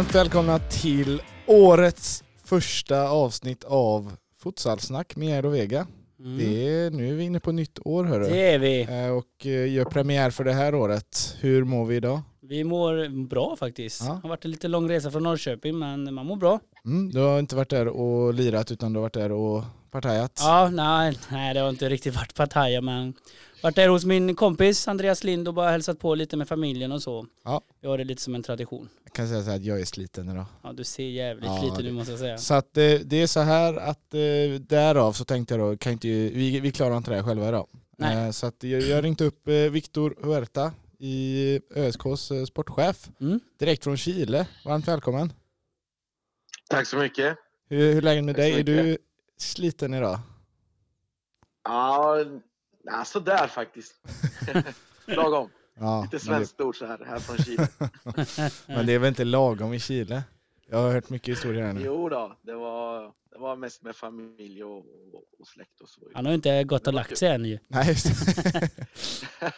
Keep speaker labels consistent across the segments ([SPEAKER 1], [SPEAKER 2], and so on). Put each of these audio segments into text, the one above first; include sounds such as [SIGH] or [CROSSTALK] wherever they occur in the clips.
[SPEAKER 1] Varmt välkomna till årets första avsnitt av Futsalsnack med och Vega.
[SPEAKER 2] Mm.
[SPEAKER 1] Det är, nu är vi inne på nytt år hörru.
[SPEAKER 2] Det är vi.
[SPEAKER 1] Eh, Och eh, gör premiär för det här året. Hur mår vi idag?
[SPEAKER 2] Vi mår bra faktiskt.
[SPEAKER 1] Ja.
[SPEAKER 2] Det har varit en lite lång resa från Norrköping men man mår bra.
[SPEAKER 1] Mm, du har inte varit där och lirat utan du har varit där och partajat.
[SPEAKER 2] Ja, nej, nej det har inte riktigt varit Pattaya men varit där hos min kompis Andreas Lind och bara hälsat på lite med familjen och så.
[SPEAKER 1] Ja.
[SPEAKER 2] Vi har det lite som en tradition.
[SPEAKER 1] Jag kan säga så här att jag är sliten idag.
[SPEAKER 2] Ja, du ser jävligt
[SPEAKER 1] Ja,
[SPEAKER 2] lite
[SPEAKER 1] det-
[SPEAKER 2] nu måste jag säga.
[SPEAKER 1] Så att eh, det är så här att eh, därav så tänkte jag då, kan inte, vi, vi klarar inte det här själva idag.
[SPEAKER 2] Nej.
[SPEAKER 1] Eh, så att jag, jag ringt upp Viktor Huerta i ÖSKs sportchef
[SPEAKER 2] Mm.
[SPEAKER 1] direkt från Chile. Varmt välkommen.
[SPEAKER 3] Tack så mycket.
[SPEAKER 1] Hur, hur är läget med
[SPEAKER 3] Tack
[SPEAKER 1] dig? Är du. Sliten idag?
[SPEAKER 3] Ja, ja sådär faktiskt. [LAUGHS] lagom.
[SPEAKER 1] Ja,
[SPEAKER 3] Lite
[SPEAKER 1] men det,
[SPEAKER 3] svenskt ord så här, här från Chile. [LAUGHS]
[SPEAKER 1] men det är väl inte lagom i Chile? Jag har hört mycket historier här nu.
[SPEAKER 3] Jo då, det var, det var mest med familj och, och, och släkt och så.
[SPEAKER 2] Han har ju inte gått och lagt sig än ju.
[SPEAKER 1] Nej, just det. [LAUGHS]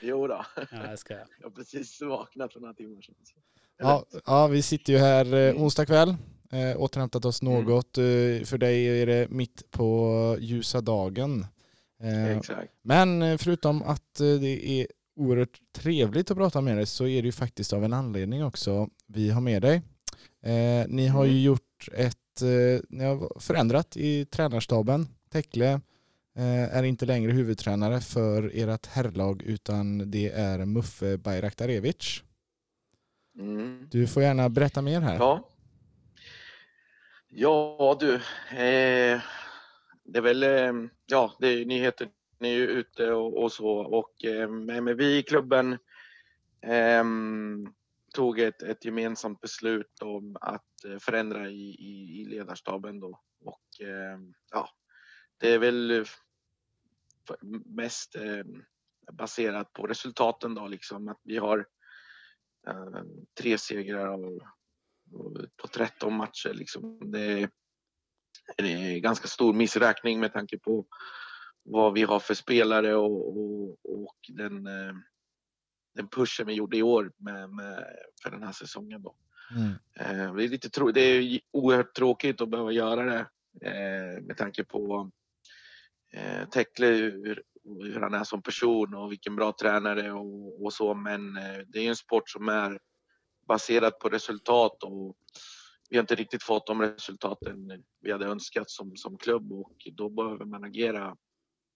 [SPEAKER 3] jo då,
[SPEAKER 2] Ja, jag ska.
[SPEAKER 3] jag har precis vaknat för några timmar sedan.
[SPEAKER 1] ja, ja, vi sitter ju här eh, onsdag kväll. Eh, återhämtat oss
[SPEAKER 3] Mm.
[SPEAKER 1] något. Eh, för dig är det mitt på ljusa dagen. Eh,
[SPEAKER 3] Exakt.
[SPEAKER 1] Men eh, förutom att eh, det är oerhört trevligt att prata med dig så är det ju faktiskt av en anledning också vi har med dig. Eh, ni har ju
[SPEAKER 3] Mm.
[SPEAKER 1] gjort ett, eh, ni har förändrat i tränarstaben. Tekle eh, är inte längre huvudtränare för ert herrlag utan det är Muffe Bayraktarevic.
[SPEAKER 3] Mm.
[SPEAKER 1] Du får gärna berätta mer här.
[SPEAKER 3] Ja. Ja du, eh, det är väl, eh, ja, det är nyheter, ni är ju ute och, och så och eh, men vi i klubben ehm, tog ett, ett gemensamt beslut om att eh, förändra i, i, i ledarstaben då. Och eh, ja, det är väl eh, mest eh, baserat på resultaten då liksom att vi har eh, tre segrar av på 13 matcher. Liksom. Det, är, är ganska stor missräkning med tanke på vad vi har för spelare och, och, och den, eh, den pushen vi gjorde i år med, med, för den här säsongen. Då.
[SPEAKER 1] Mm.
[SPEAKER 3] Eh, Det är, lite det är oerhört tråkigt att behöva göra det eh, med tanke på eh, Tekle, hur, hur han är som person och vilken bra tränare och, och så. Men det är en sport som är baserad på resultat och vi har inte riktigt fått de resultaten vi hade önskat som, som klubb och då behöver man agera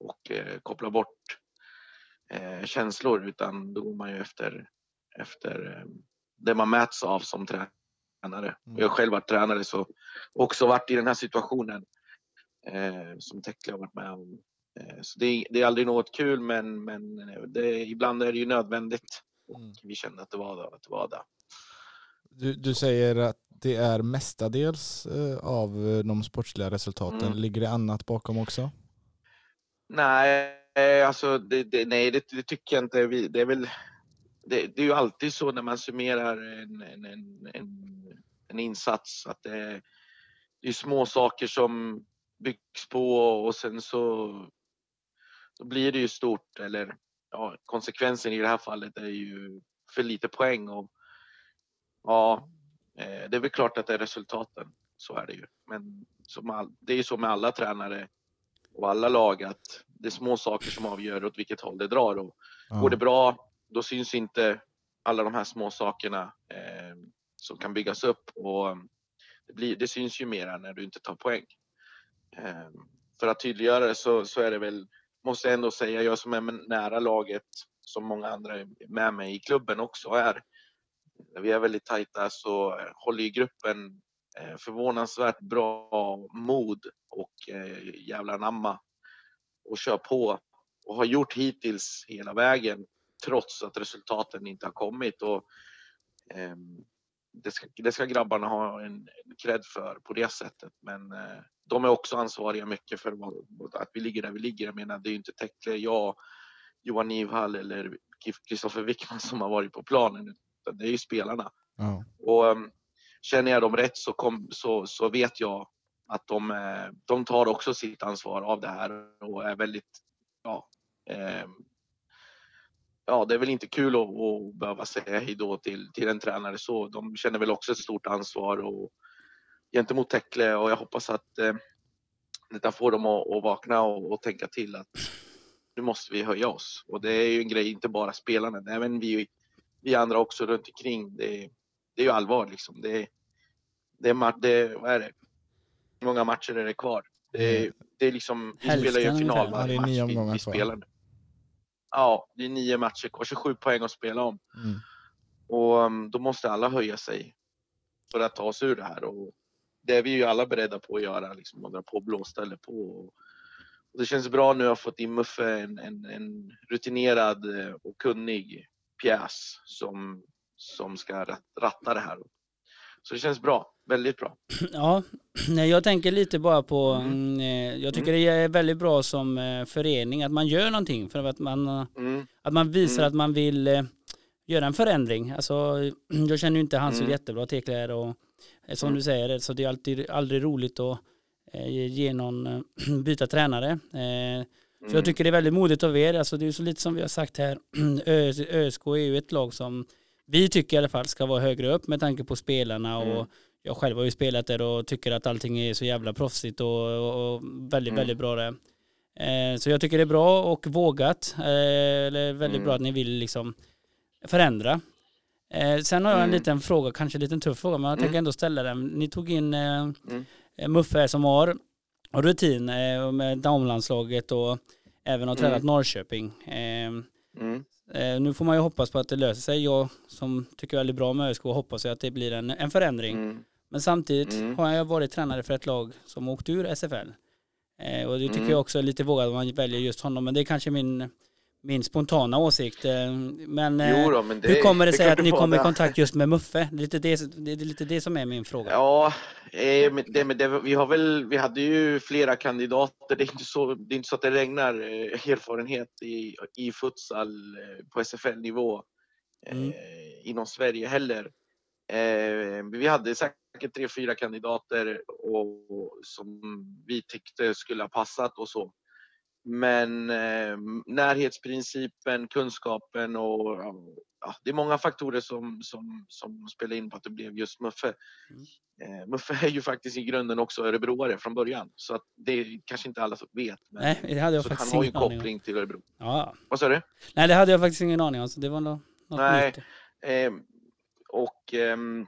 [SPEAKER 3] och eh, koppla bort eh, känslor utan då går man ju efter, efter eh, det man mäts av som tränare.
[SPEAKER 1] Mm.
[SPEAKER 3] Jag har själv varit tränare så också varit i den här situationen eh, som Tekle har varit med om. Eh, så det, är- det är aldrig något kul men, men det, ibland är det ju nödvändigt och
[SPEAKER 1] Mm.
[SPEAKER 3] vi kände att det var det. Att det, var det.
[SPEAKER 1] Du, du säger att det är mestadels eh, av eh, de sportsliga resultaten.
[SPEAKER 3] Mm.
[SPEAKER 1] Ligger det annat bakom också?
[SPEAKER 3] Nej, alltså det, det, nej, det, det tycker jag inte. Vi, det, är väl, det, det är ju alltid så när man summerar en, en, en, en, insats att det, är- det är små saker som byggs på och sen så då blir det ju stort. Eller ja, konsekvensen i det här fallet är ju för lite poäng. Och, ja, eh, det är väl klart att det är resultaten. Så är det ju. Men all, det är ju så med alla tränare och alla lag att det är små saker som avgör åt vilket håll det drar. Och
[SPEAKER 1] Ja.
[SPEAKER 3] Går det bra, då syns inte alla de här små sakerna eh, som kan byggas upp. Och det, blir, det syns ju mera när du inte tar poäng. Eh, för att tydliggöra det så, så är det väl, måste jag ändå säga, jag som är nära laget, som många andra med mig i klubben också är. När vi är väldigt tajta så eh, håller ju gruppen eh, förvånansvärt bra mod och eh, jävla namma och kör på och har gjort hittills hela vägen trots att resultaten inte har kommit. Och, eh, det, ska, det ska grabbarna ha en, en cred för på det sättet. Men eh, de är också ansvariga mycket för vad, att vi ligger där vi ligger. Jag menar, det är ju inte Tekle, jag, Johan Nivhall eller Kristoffer Wickman som har varit på planen. Det är ju spelarna.
[SPEAKER 1] Ja.
[SPEAKER 3] Och um, känner jag dem rätt så, kom, så, så vet jag att de, eh, de tar också sitt ansvar av det här och är väldigt, ja, eh, ja, det är väl inte kul att, att behöva säga hej då till, till en tränare så. De känner väl också ett stort ansvar och, gentemot Tekle och jag hoppas att eh, detta får dem att, att vakna och, och, tänka till att nu måste vi höja oss. Och det är ju en grej, inte bara spelarna, även vi, vi andra också runt omkring. Det, det är ju allvar liksom. Det, det, det, vad är det? Hur många matcher är det kvar? Det, mm. det är liksom, vi
[SPEAKER 2] Hälften
[SPEAKER 3] spelar ju en final
[SPEAKER 1] varje match vi, vi spelar.
[SPEAKER 3] Ja, det är nio matcher kvar, 27 poäng att spela om. Mm. Och um, då måste alla höja sig för att ta oss ur det här. Och det är vi ju alla beredda på att göra, liksom, att dra på blåställe på. Och, det känns bra nu att ha fått in Muffe, en, en, en, rutinerad eh, och kunnig pjäs som, som ska ratta det här. Så det känns bra, väldigt bra. [CLEARS THROAT]
[SPEAKER 2] Ja, [CLEARS THROAT] jag tänker lite bara på, mm. mm eh, jag tycker mm. det är väldigt bra som eh, förening att man gör någonting för att man, mm. att man visar mm. att man vill göra en förändring. Alltså, [CLEARS THROAT] jag känner ju inte han så mm. jättebra, Tekler och som du säger, så det är alltid, aldrig roligt att ge någon, byta tränare. Så jag mm. tycker det är väldigt modigt av er. Alltså det är så lite som vi har sagt här, [CLEARS THROAT] ÖSK är ju ett lag som vi tycker i alla fall ska vara högre upp med tanke på spelarna mm. och jag själv har ju spelat där och tycker att allting är så jävla proffsigt och, och, och väldigt, mm. väldigt bra där. Eh, så jag tycker det är bra och vågat, eh, eller väldigt mm. bra att ni vill liksom förändra. Eh, sen har jag en mm. liten fråga, kanske en liten tuff fråga, men jag tänker mm. ändå ställa den. Ni tog in mm. Muffe som har rutin eh, med damlandslaget och även har tränat Norrköping. Eh, Eh, nu får man ju hoppas på att det löser sig. Jag som tycker väldigt bra med ÖSK hoppas att det blir en, en förändring. Mm. Men samtidigt mm. har jag varit tränare för ett lag som åkt ur SFL. Eh, och det tycker mm. jag också är lite vågat att man väljer just honom. Men det är kanske min min spontana åsikt. Eh, men,
[SPEAKER 3] eh, då, men det,
[SPEAKER 2] hur kommer det, det sig att ni kommer i kontakt just med Muffe? Det är, lite det, det är lite det som är min fråga.
[SPEAKER 3] Ja, eh, det, det, vi, har väl, vi hade ju flera kandidater. Det är inte så, det är inte så att det regnar erfarenhet i, i futsal på SFL-nivå mm. inom Sverige heller. Vi hade säkert tre, fyra kandidater och, som vi tyckte skulle ha passat och så. Men eh, närhetsprincipen, kunskapen och ja, det är många faktorer som, som, som spelar in på att det blev just Muffe. Mm. Eh, Muffe är ju faktiskt i grunden också örebroare från början så att det kanske inte alla vet.
[SPEAKER 2] Men, Nej, det hade jag
[SPEAKER 3] så
[SPEAKER 2] faktiskt
[SPEAKER 3] han har ju koppling till Örebro.
[SPEAKER 2] Ja.
[SPEAKER 3] Vad sa du?
[SPEAKER 2] Nej, det hade jag faktiskt ingen aning om så det var något,
[SPEAKER 3] Nej. Eh, och ehm,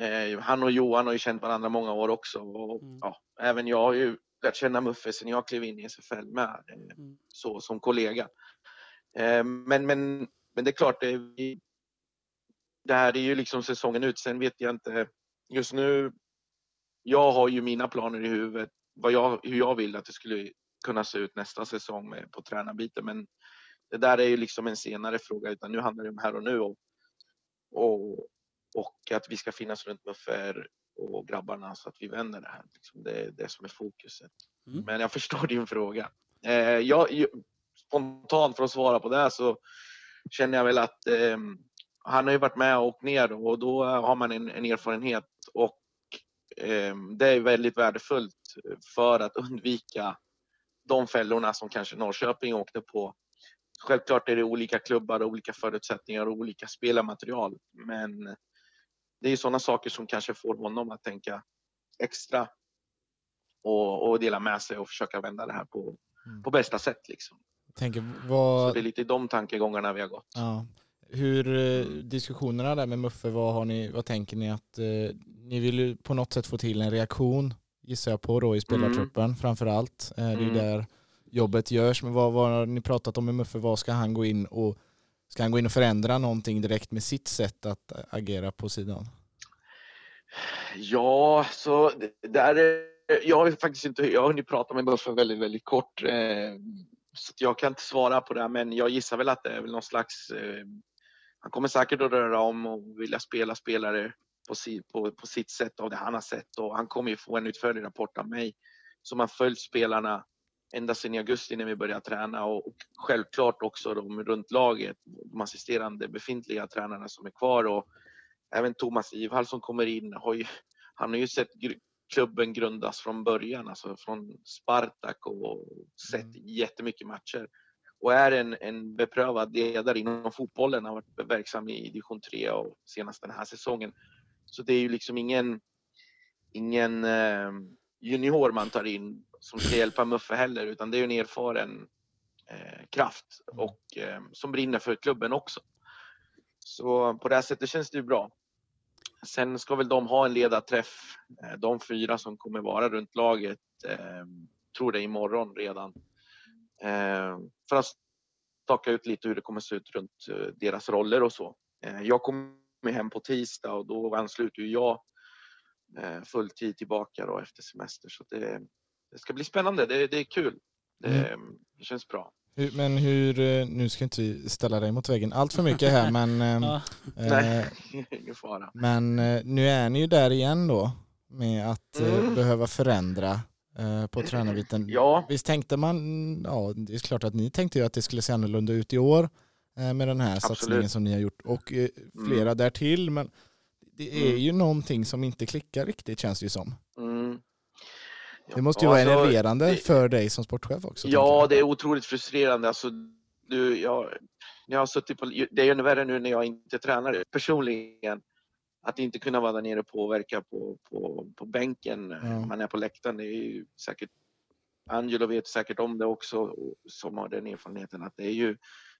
[SPEAKER 3] eh, han och Johan har ju känt varandra många år också och mm. ja, även jag har ju lärt känna Muffe sen jag klev in i SFL med, eh, mm. så som kollega. Eh, men, men, men det är klart, det, det här är ju liksom säsongen ut. Sen vet jag inte, just nu, jag har ju mina planer i huvudet, vad jag, hur jag vill att det skulle kunna se ut nästa säsong med, på tränarbiten. Men det där är ju liksom en senare fråga, utan nu handlar det om här och nu. Och, och, och att vi ska finnas runt Muffe och grabbarna så att vi vänder det här. Liksom det är det som är fokuset. Mm. Men jag förstår din fråga. Eh, jag, spontant för att svara på det så känner jag väl att eh, han har ju varit med och åkt ner och då har man en, en erfarenhet och eh, det är väldigt värdefullt för att undvika de fällorna som kanske Norrköping åkte på. Självklart är det olika klubbar och olika förutsättningar och olika spelarmaterial, men det är sådana saker som kanske får honom att tänka extra och, och dela med sig och försöka vända det här på, mm. på bästa sätt. Liksom.
[SPEAKER 1] Tänker, vad...
[SPEAKER 3] Så det är lite de tankegångarna vi har gått.
[SPEAKER 1] Ja. Hur eh, diskussionerna där med Muffe, vad, har ni, vad tänker ni att eh, ni vill ju på något sätt få till en reaktion gissar jag på då i spelartruppen mm. framför allt. Eh, det är mm. där jobbet görs. Men vad, vad har ni pratat om med Muffe? Vad ska han gå in och Ska han gå in och förändra någonting direkt med sitt sätt att agera på sidan?
[SPEAKER 3] Ja, så där jag har faktiskt inte, jag har hunnit prata med Buffe väldigt, väldigt kort. Eh, så jag kan inte svara på det, men jag gissar väl att det är väl någon slags, eh, han kommer säkert att röra om och vilja spela spelare på, si, på, på sitt sätt av det han har sett och han kommer ju få en utförlig rapport av mig som har följt spelarna ända sedan i augusti när vi började träna och, självklart också de runt laget, de assisterande befintliga tränarna som är kvar och även Thomas Ivhall som kommer in har ju, han har ju sett klubben grundas från början, alltså från Spartak och sett mm. jättemycket matcher. och är en, en beprövad ledare inom fotbollen. Har varit verksam i division 3 och senast den här säsongen. Så det är ju liksom ingen, ingen eh, junior man tar in som ska hjälpa Muffe heller, utan det är en erfaren eh, kraft och eh, som brinner för klubben också. Så på det här sättet känns det ju bra. Sen ska väl de ha en ledarträff, eh, de fyra som kommer vara runt laget, eh, tror det imorgon redan. Eh, för att staka ut lite hur det kommer se ut runt eh, deras roller och så. Eh, jag kommer hem på tisdag och då ansluter jag eh, full tid tillbaka då efter semester. Så det, det ska bli spännande, det, det är kul. Det, mm. det känns bra.
[SPEAKER 1] Men hur, eh, nu ska inte vi ställa dig mot väggen allt för mycket här men, [LAUGHS]
[SPEAKER 3] ja. eh, [LAUGHS] ingen fara.
[SPEAKER 1] men nu är ni ju där igen då med att mm. behöva förändra eh, på tränarbiten.
[SPEAKER 3] Ja.
[SPEAKER 1] Visst tänkte man, ja det är klart att ni tänkte ju att det skulle se annorlunda ut i år eh, med den här Absolut. satsningen som ni har gjort och eh, flera mm. därtill men det är mm. ju någonting som inte klickar riktigt känns det ju som. Mm. Det måste ju vara alltså, enerverande det, för dig som sportchef också.
[SPEAKER 3] Ja, det är otroligt frustrerande. Alltså, du, jag, jag har suttit på, det är ännu värre nu när jag inte tränar personligen. Att inte kunna vara där nere och påverka på, på, på bänken ja. man är på läktaren. Det är ju säkert, Angelo vet säkert om det också, som har den erfarenheten, att det är ju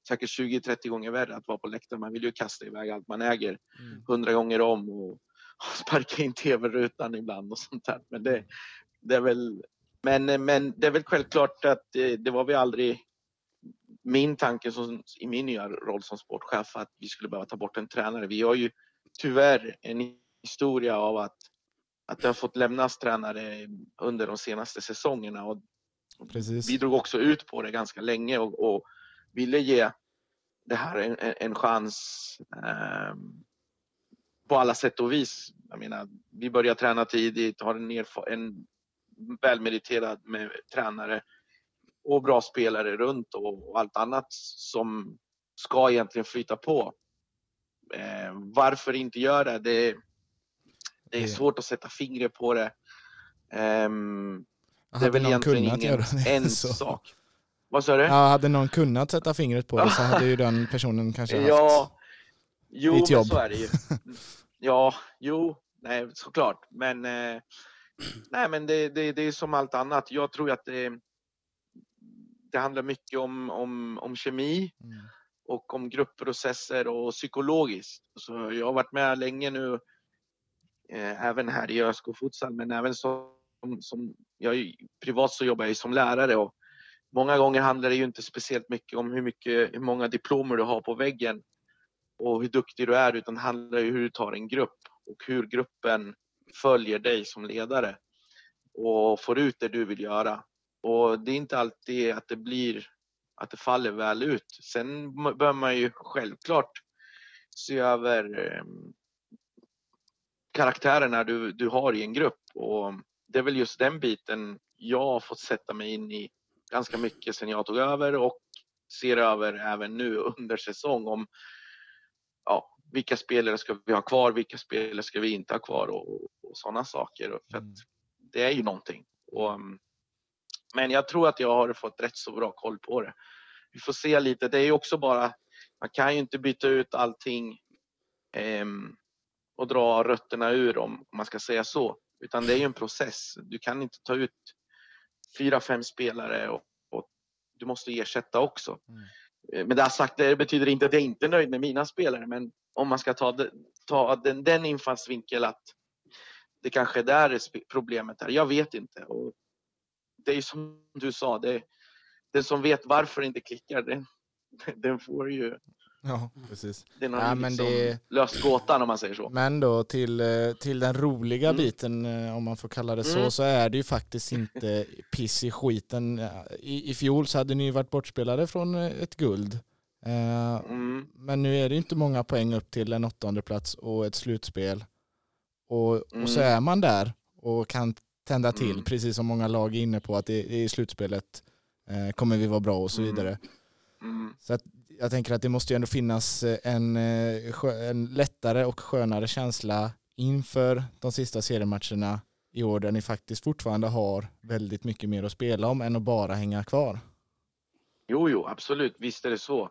[SPEAKER 3] säkert 20-30 gånger värre att vara på läktaren. Man vill ju kasta iväg allt man äger mm. hundra mm. gånger om och [LAUGHS] sparka in tv-rutan ibland och sånt där. Men det, det är väl, men, men det är väl självklart att det, det var vi aldrig min tanke som, i min nya roll som sportchef att vi skulle behöva ta bort en tränare. Vi har ju tyvärr en historia av att, att det har fått lämnas tränare under de senaste säsongerna. Och Precis. Vi drog också ut på det ganska länge och, och ville ge det här en, en chans eh, på alla sätt och vis. Jag menar, vi börjar träna tidigt, har en, en välmeriterad med tränare och bra spelare runt och, och, allt annat som ska egentligen flyta på. Eh, varför inte göra det? Det är svårt att sätta fingret på det. Eh, det är väl egentligen ingen en [LAUGHS] sak. Vad sa du?
[SPEAKER 1] Ja, hade någon kunnat sätta fingret på det så hade ju den personen kanske [LAUGHS] haft
[SPEAKER 3] ja, jo, ditt jobb. Jo, så är det ju. [LAUGHS] Ja, jo, nej, såklart. Men, eh, nej, men det, det, det är som allt annat. Jag tror att det, det handlar mycket om, om, om kemi mm. och om gruppprocesser och psykologiskt. Så jag har varit med länge nu, eh, även här i ÖSK Futsal, men även som, som jag, privat så jobbar jag som lärare och många gånger handlar det ju inte speciellt mycket om hur, mycket, hur många diplomer du har på väggen och hur duktig du är utan handlar ju om hur du tar en grupp och hur gruppen följer dig som ledare och får ut det du vill göra. Och det är inte alltid att det blir att det faller väl ut. Sen bör man ju självklart se över eh, karaktärerna du, du har i en grupp och det är väl just den biten jag har fått sätta mig in i ganska mycket sen jag tog över och ser över även nu under säsong om ja, vilka spelare ska vi ha kvar, vilka spelare ska vi inte ha kvar och, och sådana saker. För mm. det är ju någonting. Och, mm, men jag tror att jag har fått rätt så bra koll på det. Vi får se lite. Det är ju också bara, man kan ju inte byta ut allting eh, och dra rötterna ur om man ska säga så. Utan det är ju en process. Du kan inte ta ut fyra, fem spelare och, och du måste ersätta också. Mm. Med men det sagt, det betyder inte att jag inte är nöjd med mina spelare, men om man ska ta, ta den, den infallsvinkeln att det kanske är där problemet är. Jag vet inte. Och det är som du sa, det, den som vet varför det inte klickar, den, [LAUGHS] den får ju
[SPEAKER 1] Ja, precis.
[SPEAKER 3] Den har ja, men liksom det... löst gåtan om man säger så.
[SPEAKER 1] Men då till, eh, till den roliga mm. biten, eh, om man får kalla det så, mm. så är det ju faktiskt inte [LAUGHS] piss i skiten. I, I fjol så hade ni ju varit bortspelade från eh, ett guld. Mm. Men nu är det inte många poäng upp till en åttonde plats och ett slutspel. Och, och så mm. är man där och kan tända till, mm. precis som många lag är inne på, att i, i slutspelet kommer vi vara bra och så mm. vidare. Så att jag tänker att det måste ju ändå finnas eh, en, eh, en lättare och skönare känsla inför de sista seriematcherna i år där ni faktiskt fortfarande har väldigt mycket mer att spela om än att bara hänga kvar.
[SPEAKER 3] Jo, jo, absolut. Visst är det så.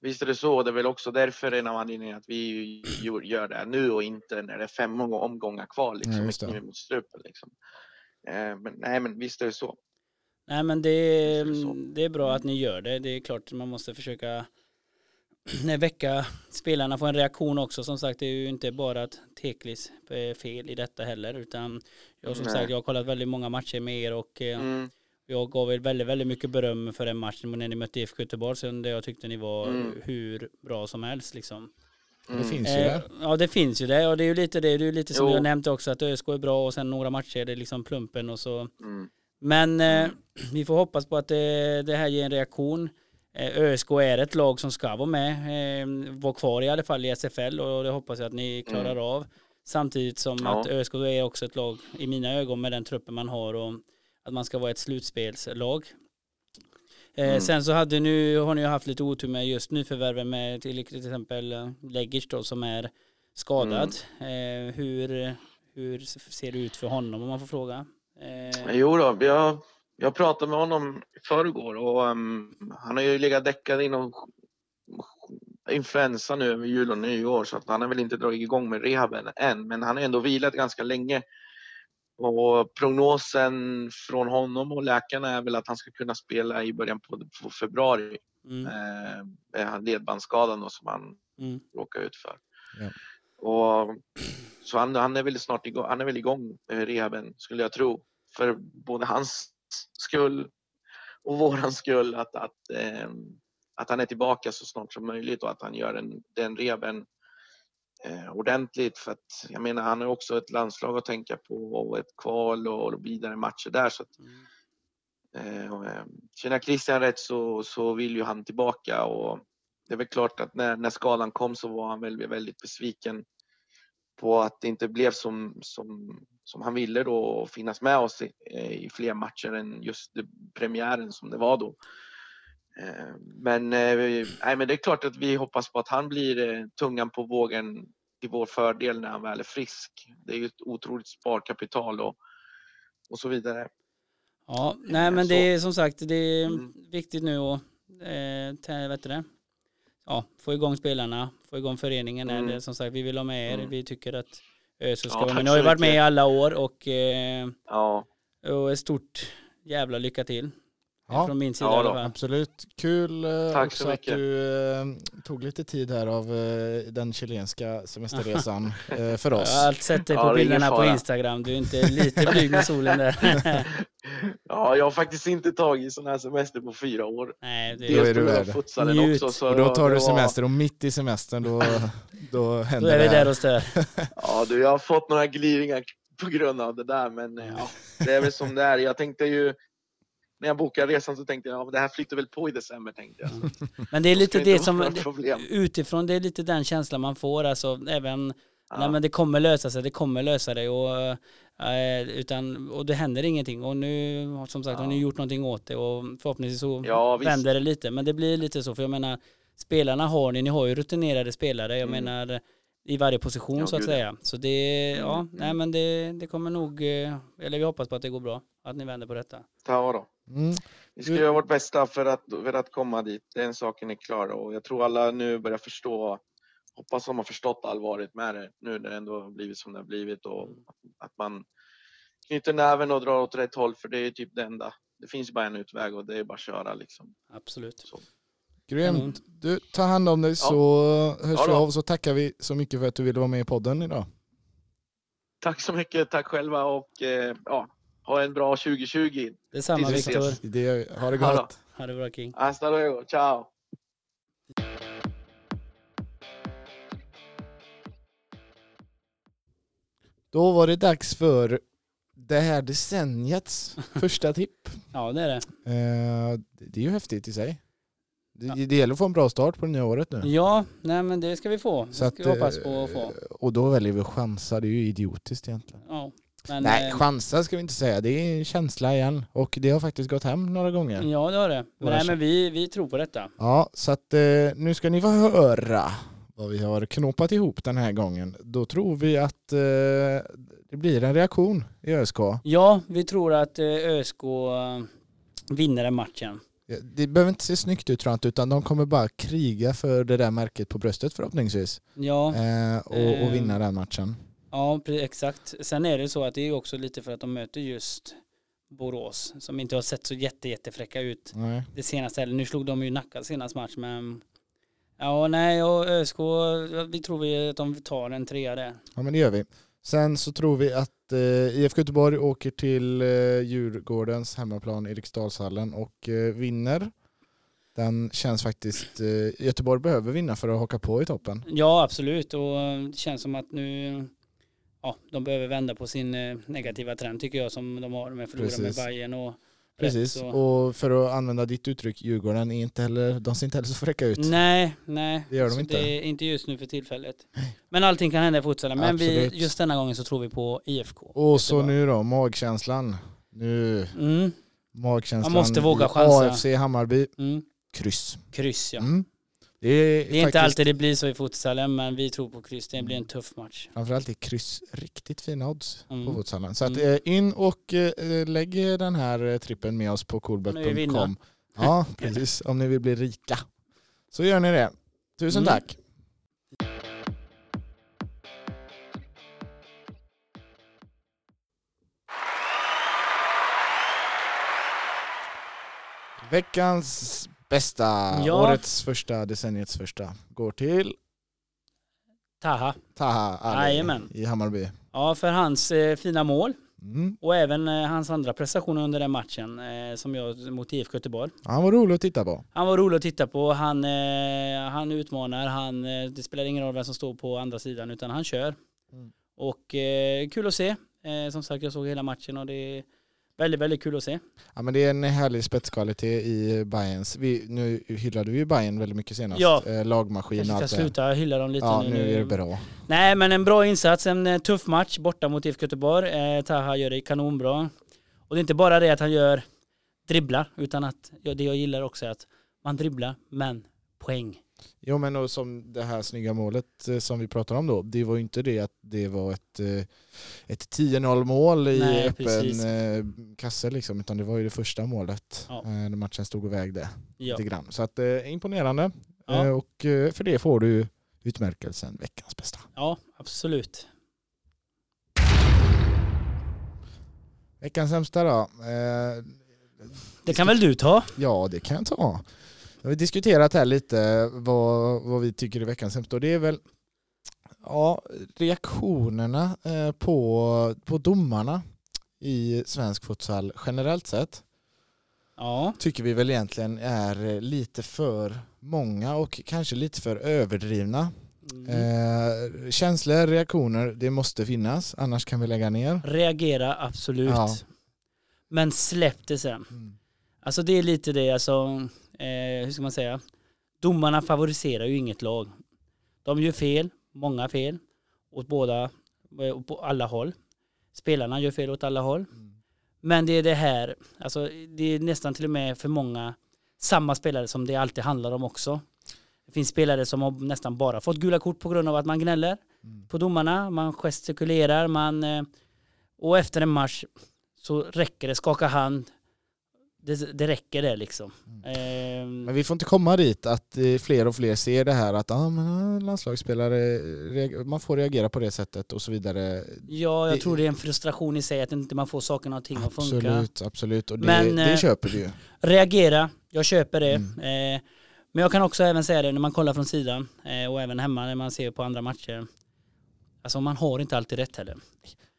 [SPEAKER 3] Visst är det så. Det är väl också därför en av anledningarna att vi gör det nu och inte när det är fem omgångar kvar liksom, ja, med mot strupen. Liksom. Eh, men, nej, men visst är det så.
[SPEAKER 2] Nej, men det är, det är bra att ni gör det. Det är klart man måste försöka [CLEARS THROAT] väcka spelarna får en reaktion också. Som sagt, det är ju inte bara att Teklis är fel i detta heller, utan jag som Nej. sagt, jag har kollat väldigt många matcher med er och eh, mm. jag gav er väldigt, väldigt mycket beröm för den matchen när ni mötte IFK Göteborg, sen det jag tyckte ni var mm. hur bra som helst liksom.
[SPEAKER 1] Mm. Det finns ju eh, där.
[SPEAKER 2] Ja det finns ju det och det är ju lite det, det är lite som jo. jag nämnde också att ÖSK är bra och sen några matcher är det liksom plumpen och så. Mm. Men eh, mm. Vi får hoppas på att det, det här ger en reaktion. Eh, ÖSK är ett lag som ska vara med, eh, vara kvar i alla fall i SFL och det hoppas jag att ni klarar mm. av. Samtidigt som ja. att ÖSK är också ett lag i mina ögon med den truppen man har och att man ska vara ett slutspelslag. Eh, mm. Sen så hade nu, har ni haft lite otur med just nyförvärven med till exempel Leggers då som är skadad. Mm. hur, hur ser det ut för honom om man får fråga?
[SPEAKER 3] Jo då, vi har jag pratade med honom i förrgår och um, han har ju legat däckad inom influensa nu över jul och nyår så att han har väl inte dragit igång med rehaben än men han har ändå vilat ganska länge. Och prognosen från honom och läkarna är väl att han ska kunna spela i början på, på februari. Mm. Eh, ledbandsskadan då som han mm. råkade ut för. Ja. Och, så han, han, är väl snart igång, han är väl igång med rehaben skulle jag tro. För både hans skull och våran skull att, att, eh, att han är tillbaka så snart som möjligt och att han gör den, den reven eh, ordentligt. För att jag menar, han har också ett landslag att tänka på och ett kval och vidare matcher där. Så att, mm. eh, känner jag Christian rätt så, så vill ju han tillbaka och det är väl klart att när, när skadan kom så var han väldigt, väldigt besviken på att det inte blev som, som, som han ville då finnas med oss i, i fler matcher än just premiären som det var då. Eh, men, eh, nej, men det är klart att vi hoppas på att han blir eh, tungan på vågen till vår fördel när han väl är frisk. Det är ju ett otroligt sparkapital och, och så vidare.
[SPEAKER 2] Ja, nej men det är som sagt det är mm. viktigt nu att eh, vet det, ja, få igång spelarna, få igång föreningen. Mm. Det, som sagt, vi vill ha med er. Mm. Vi tycker att ÖSK ska ja, vara med. Ni har ju varit med i alla år och, eh, ja. och ett stort jävla lycka till. Ja. Från min sida ja, i alla fall.
[SPEAKER 1] Absolut. Kul eh, Tack också att du eh, tog lite tid här av eh, den chilenska semesterresan [LAUGHS] eh, för oss.
[SPEAKER 2] Jag har allt sett dig på ja, bilderna på Instagram. Du är inte lite blyg med solen där. [LAUGHS] [LAUGHS]
[SPEAKER 3] ja, jag har faktiskt inte tagit sån här semester på fyra år.
[SPEAKER 1] Nej, det Dels är du värd. också. Så och då tar du semester och mitt i semestern då, då händer
[SPEAKER 2] det Då är vi
[SPEAKER 1] där
[SPEAKER 2] och stör. [LAUGHS]
[SPEAKER 3] ja, du, jag har fått några glidningar på grund av det där, men ja, det är väl som det är. Jag tänkte ju när jag bokade resan så tänkte jag ja, det här flyttar väl på i december tänkte jag. Mm.
[SPEAKER 2] Men det är lite det som, utifrån det är lite den känslan man får alltså även, ja. nej men det kommer lösa sig, det kommer lösa det och, äh, utan, och det händer ingenting och nu som sagt ja. har ni gjort någonting åt det och förhoppningsvis så ja, vänder det lite men det blir lite så för jag menar spelarna har ni, ni har ju rutinerade spelare, jag mm. menar i varje position ja, så att säga. Så det, mm. ja, nej mm. men det, det kommer nog, eh, eller vi hoppas på att det går bra, att ni vänder på detta.
[SPEAKER 3] Ja då. Mm. Vi ska göra vårt bästa för att, för att komma dit. Den saken är klar och jag tror alla nu börjar förstå, hoppas de har förstått allvaret med det nu när det ändå har blivit som det har blivit och att man knyter näven och drar åt rätt håll för det är typ det enda. Det finns bara en utväg och det är bara att köra liksom.
[SPEAKER 2] Absolut. Så.
[SPEAKER 1] Grymt. Du, ta hand om dig ja. så hörs ja, vi av så tackar vi så mycket för att du ville vara med i podden idag.
[SPEAKER 3] Tack så mycket, tack själva och eh, ja, ha en bra 2020.
[SPEAKER 2] Detsamma Viktor.
[SPEAKER 1] Det, ha det gott.
[SPEAKER 2] Ha det bra King.
[SPEAKER 3] Hasta luego, ciao.
[SPEAKER 1] Då var det dags för det här decenniets [LAUGHS] första tipp.
[SPEAKER 2] Ja det är det.
[SPEAKER 1] Eh, det är ju häftigt i sig. Det, det gäller att få en bra start på det nya året nu.
[SPEAKER 2] Ja, nej men det ska vi få. Det ska att, vi hoppas på att få. Eh,
[SPEAKER 1] och då väljer vi att chansa, det är ju idiotiskt egentligen. Ja, men, nej, eh, chansa ska vi inte säga. Det är en känsla igen. Och det har faktiskt gått hem några gånger.
[SPEAKER 2] Ja, det har det. Men, nej, men vi, vi tror på detta.
[SPEAKER 1] Ja, så att eh, nu ska ni få höra vad vi har knåpat ihop den här gången. Då tror vi att eh, det blir en reaktion i ÖSK.
[SPEAKER 2] Ja, vi tror att ÖSK vinner den matchen.
[SPEAKER 1] Det behöver inte se snyggt ut tror jag inte, utan de kommer bara kriga för det där märket på bröstet förhoppningsvis.
[SPEAKER 2] Ja.
[SPEAKER 1] Eh, och, och vinna den matchen.
[SPEAKER 2] Ja, exakt. Sen är det så att det är också lite för att de möter just Borås som inte har sett så jätte, jättefräcka ut
[SPEAKER 1] Nej.
[SPEAKER 2] det senaste. Eller nu slog de ju Nacka senast match men ja, nej och ÖSK, vi tror vi att de tar en trea där.
[SPEAKER 1] Ja men det gör vi. Sen så tror vi att eh, IFK Göteborg åker till eh, Djurgårdens hemmaplan Eriksdalshallen och eh, vinner. Den känns faktiskt, eh, Göteborg behöver vinna för att haka på i toppen.
[SPEAKER 2] Ja absolut och det känns som att nu ja, de behöver vända på sin eh, negativa trend tycker jag som de har med förlora med Bayern och
[SPEAKER 1] Precis, och för att använda ditt uttryck, Djurgården är inte heller, de ser inte heller så fräcka ut.
[SPEAKER 2] Nej, nej.
[SPEAKER 1] Det gör de inte.
[SPEAKER 2] Det är inte just nu för tillfället. Men allting kan hända i fotbollen. Men vi, just denna gången så tror vi på IFK.
[SPEAKER 1] Och så nu då, magkänslan. Nu,
[SPEAKER 2] mm.
[SPEAKER 1] magkänslan.
[SPEAKER 2] Man måste våga chansa.
[SPEAKER 1] AFC Hammarby,
[SPEAKER 2] mm.
[SPEAKER 1] kryss.
[SPEAKER 2] Kryss ja.
[SPEAKER 1] Mm.
[SPEAKER 2] Det är, det är faktiskt... inte alltid det blir så i futsalen men vi tror på kryss. Det blir en tuff match.
[SPEAKER 1] Framförallt är kryss riktigt fina odds mm. på futsalen. Så att, mm. in och äh, lägg den här eh, trippen med oss på coolbet.com. Ja, [LAUGHS] precis. Om ni vill bli rika. Så gör ni det. Tusen mm. tack. Veckans bästa, ja. årets första, decenniets första, går till
[SPEAKER 2] Taha.
[SPEAKER 1] Taha Ali i Hammarby.
[SPEAKER 2] Ja, för hans eh, fina mål. Mm. Och även eh, hans andra prestationer under den matchen eh, som jag mot IFK Göteborg.
[SPEAKER 1] Han var rolig att titta på.
[SPEAKER 2] Han var rolig att titta på. Han, eh, han utmanar, han, eh, det spelar ingen roll vem som står på andra sidan utan han kör. Mm. Och eh, kul att se. som sagt, jag såg hela matchen och det Väldigt, väldigt kul att se.
[SPEAKER 1] Ja men det är en härlig spetskvalitet i Bayerns. Vi, nu hyllade vi ju Bayern väldigt mycket senast.
[SPEAKER 2] Ja.
[SPEAKER 1] Eh, lagmaskin och allt
[SPEAKER 2] ska sluta hylla dem lite
[SPEAKER 1] ja,
[SPEAKER 2] nu.
[SPEAKER 1] nu är det bra.
[SPEAKER 2] Nej men en bra insats, en eh, tuff match borta mot IFK Göteborg. Eh, Taha gör det kanonbra. Och det är inte bara det att han gör dribblar, utan att ja, det jag gillar också är att man dribblar, men poäng.
[SPEAKER 1] Jo men och som det här snygga målet eh, som vi pratar om då, det var ju inte det att det var ett, eh, ett 10-0 mål i Nej, öppen precis. Eh, kasse liksom, utan det var ju det första målet ja. när matchen stod och vägde ja. lite grann. Så att imponerande ja. och för det får du utmärkelsen veckans bästa.
[SPEAKER 2] Ja, absolut.
[SPEAKER 1] Veckans sämsta då?
[SPEAKER 2] Det kan väl du ta?
[SPEAKER 1] Ja, det kan jag ta. Vi har diskuterat här lite vad, vad vi tycker är veckans sämsta och det är väl ja, reaktionerna eh, på, på domarna i svensk futsal generellt sett.
[SPEAKER 2] Ja.
[SPEAKER 1] Tycker vi väl egentligen är lite för många och kanske lite för överdrivna. Mm. Eh, känslor, reaktioner, det måste finnas, annars kan vi lägga ner.
[SPEAKER 2] Reagera, absolut. Ja. Men släpp det sen. Mm. Alltså det är lite det, alltså eh, hur ska man säga, domarna favoriserar ju inget lag. De gör fel, många fel, åt båda, eh, på alla håll. Spelarna gör fel åt alla håll. Mm. Men det är det här, alltså det är nästan till och med för många samma spelare som det alltid handlar om också. Det finns spelare som har nästan bara fått gula kort på grund av att man gnäller mm. på domarna, man gestikulerar, man eh, och efter en match så räcker det skaka hand, det, det räcker det liksom. Mm.
[SPEAKER 1] Eh, men vi får inte komma dit att eh, fler och fler ser det här att ah, men, ah, landslagsspelare, man får reagera på det sättet och så vidare.
[SPEAKER 2] Ja, jag det, tror det är en frustration i sig att inte man får sakerna och ting att funka.
[SPEAKER 1] Absolut, absolut. Och det, men, det eh, köper du ju.
[SPEAKER 2] Reagera, jag köper det. Mm. Eh, men jag kan också även säga det när man kollar från sidan och även hemma när man ser på andra matcher. Alltså man har inte alltid rätt heller.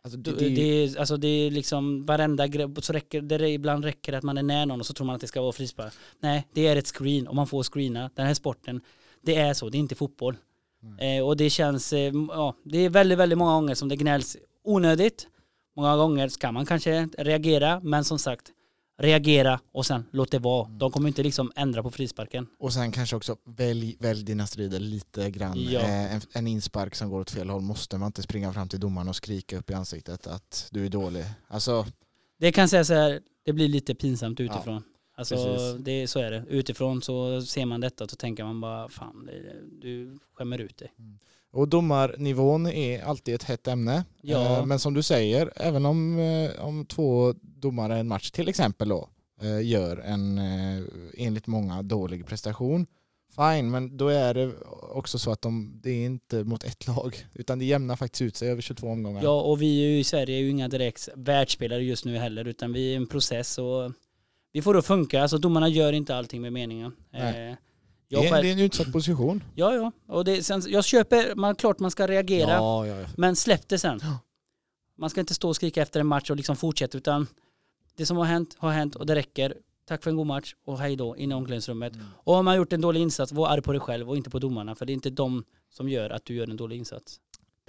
[SPEAKER 2] Alltså det, det, det, är, alltså det är liksom varenda grej, så räcker det ibland räcker det att man är nära någon och så tror man att det ska vara frispark. Nej, det är ett screen och man får screena. Den här sporten, det är så, det är inte fotboll. Mm. Eh, och det känns, eh, ja, det är väldigt, väldigt många gånger som det gnälls onödigt. Många gånger ska man kanske reagera, men som sagt, reagera och sen låt det vara. De kommer inte liksom ändra på frisparken.
[SPEAKER 1] Och sen kanske också välj, välj dina strider lite grann. Ja. Eh, en, en, inspark som går åt fel håll måste man inte springa fram till domaren och skrika upp i ansiktet att du är dålig. Alltså,
[SPEAKER 2] det kan säga så här, det blir lite pinsamt utifrån. Ja, alltså, det, så är det. Utifrån så ser man detta och så tänker man bara fan, du skämmer ut dig. Mm.
[SPEAKER 1] Och domarnivån är alltid ett hett ämne.
[SPEAKER 2] Ja.
[SPEAKER 1] Eh, men som du säger, även om, eh, om två domare en match till exempel då, eh, gör en enligt många dålig prestation. Fine, men då är det också så att de, det är inte mot ett lag utan det jämnar faktiskt ut sig över 22 omgångar.
[SPEAKER 2] Ja, och vi i Sverige är ju inga direkt världsspelare just nu heller utan vi är en process och vi får då funka. Alltså domarna gör inte allting med meningen.
[SPEAKER 1] Nej.
[SPEAKER 2] Eh,
[SPEAKER 1] det,
[SPEAKER 2] jag
[SPEAKER 1] är,
[SPEAKER 2] själv,
[SPEAKER 1] det är en utsatt position.
[SPEAKER 2] ja, ja. Och det, sen, jag köper, man, klart man ska reagera,
[SPEAKER 1] Ja, ja, ja.
[SPEAKER 2] men släpp det sen. Man ska inte stå och skrika efter en match och liksom fortsätta utan det som har hänt har hänt och det räcker. Tack för en god match och hej då in i omklädningsrummet.
[SPEAKER 1] Mm.
[SPEAKER 2] Och om man har gjort en dålig insats, var arg på dig själv och inte på domarna för det är inte de som gör att du gör en dålig insats.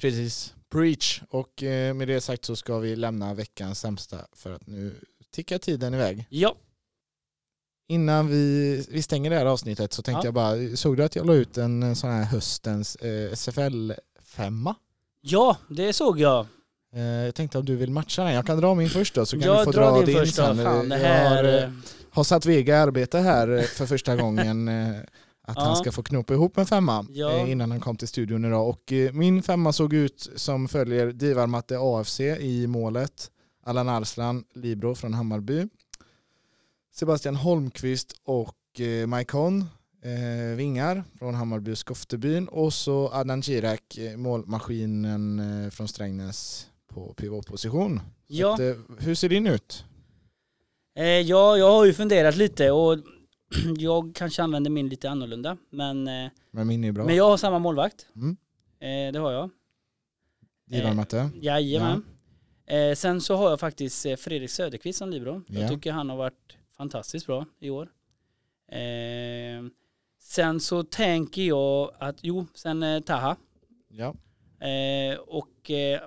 [SPEAKER 1] Precis. Preach. Och eh, med det sagt så ska vi lämna veckans sämsta för att nu tickar tiden iväg.
[SPEAKER 2] Ja,
[SPEAKER 1] Innan vi, vi stänger det här avsnittet så tänkte
[SPEAKER 2] Ja.
[SPEAKER 1] jag bara, såg du att jag la ut en eh, sån här höstens eh, SFL-femma?
[SPEAKER 2] ja det såg jag.
[SPEAKER 1] Eh, jag tänkte om du vill matcha den. Jag kan dra min först då så kan
[SPEAKER 2] jag
[SPEAKER 1] du få dra
[SPEAKER 2] din
[SPEAKER 1] din sen.
[SPEAKER 2] Fan, det
[SPEAKER 1] jag
[SPEAKER 2] här...
[SPEAKER 1] har, eh,
[SPEAKER 2] eh,
[SPEAKER 1] har satt Vega i arbete här för första gången att
[SPEAKER 2] Ja.
[SPEAKER 1] han ska få knopa ihop en femma
[SPEAKER 2] Ja.
[SPEAKER 1] innan han kom till studion idag. Och min femma såg ut som följer Divar Matte AFC i målet. Allan Arslan, Libro från Hammarby. Sebastian Holmqvist och eh, Maikon, eh, vingar från Hammarby och Skoftebyn. Och så Adnan Kirak, eh, målmaskinen eh, från Strängnäs på pivotposition.
[SPEAKER 2] Ja.
[SPEAKER 1] Att, eh, hur ser din ut?
[SPEAKER 2] Eh, ja, jag har ju funderat lite och [CLEARS THROAT] jag kanske använder min lite annorlunda. Men, eh,
[SPEAKER 1] Men min är bra.
[SPEAKER 2] men jag har samma målvakt.
[SPEAKER 1] Mm.
[SPEAKER 2] Det har jag. Eh,
[SPEAKER 1] Matte.
[SPEAKER 2] Jajamän. Eh, sen så har jag faktiskt Fredrik Söderqvist som libero.
[SPEAKER 1] Ja.
[SPEAKER 2] Jag tycker han har varit fantastiskt bra i år. Eh, sen så tänker jag att, jo, sen eh, Taha.
[SPEAKER 1] Ja.
[SPEAKER 2] Eh, och eh,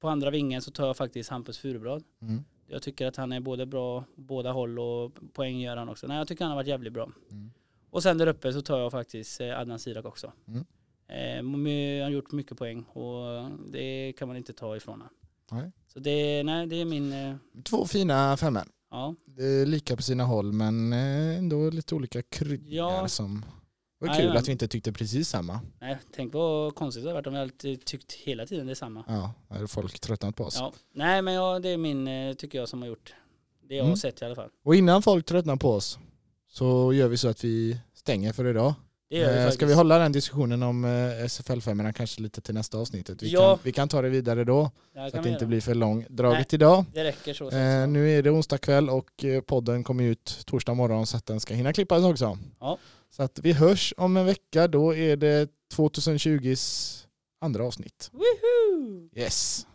[SPEAKER 2] på andra vingen så tar jag faktiskt Hampus Furublad.
[SPEAKER 1] Mm.
[SPEAKER 2] Jag tycker att han är både bra båda håll och poäng gör han också. Nej, jag tycker han har varit jävligt bra.
[SPEAKER 1] Mm.
[SPEAKER 2] Och sen där uppe så tar jag faktiskt eh, Adnan Sirak också.
[SPEAKER 1] Mm.
[SPEAKER 2] Eh, han har gjort mycket poäng och det kan man inte ta ifrån honom.
[SPEAKER 1] Nej.
[SPEAKER 2] Så det, nej, det är min, eh,
[SPEAKER 1] Två fina femmor.
[SPEAKER 2] Ja.
[SPEAKER 1] Det är lika på sina håll men eh, ändå lite olika kryddor
[SPEAKER 2] Ja.
[SPEAKER 1] som det var kul att vi inte tyckte precis samma.
[SPEAKER 2] Nej, tänk vad konstigt det hade varit om vi alltid tyckt hela tiden detsamma.
[SPEAKER 1] Ja, har folk tröttnat på oss.
[SPEAKER 2] Ja. Nej, men ja, det är min, eh, tycker jag, som har gjort det jag har
[SPEAKER 1] Mm.
[SPEAKER 2] sett i alla fall.
[SPEAKER 1] Och innan folk tröttnar på oss så gör vi så att vi stänger för idag.
[SPEAKER 2] Det
[SPEAKER 1] Eh. Ska vi hålla den diskussionen om eh, SFL 5 kanske lite till nästa avsnittet? Vi,
[SPEAKER 2] Ja.
[SPEAKER 1] kan, vi kan ta det vidare då
[SPEAKER 2] Det
[SPEAKER 1] så att det inte blir för lång draget idag.
[SPEAKER 2] Det räcker så. så.
[SPEAKER 1] Eh, nu är det onsdag kväll och eh, podden kommer ut torsdag morgon så att den ska hinna klippas också.
[SPEAKER 2] Ja.
[SPEAKER 1] Så att vi hörs om en vecka. Då är det 2020s andra avsnitt.
[SPEAKER 2] Woohoo!
[SPEAKER 1] Yes.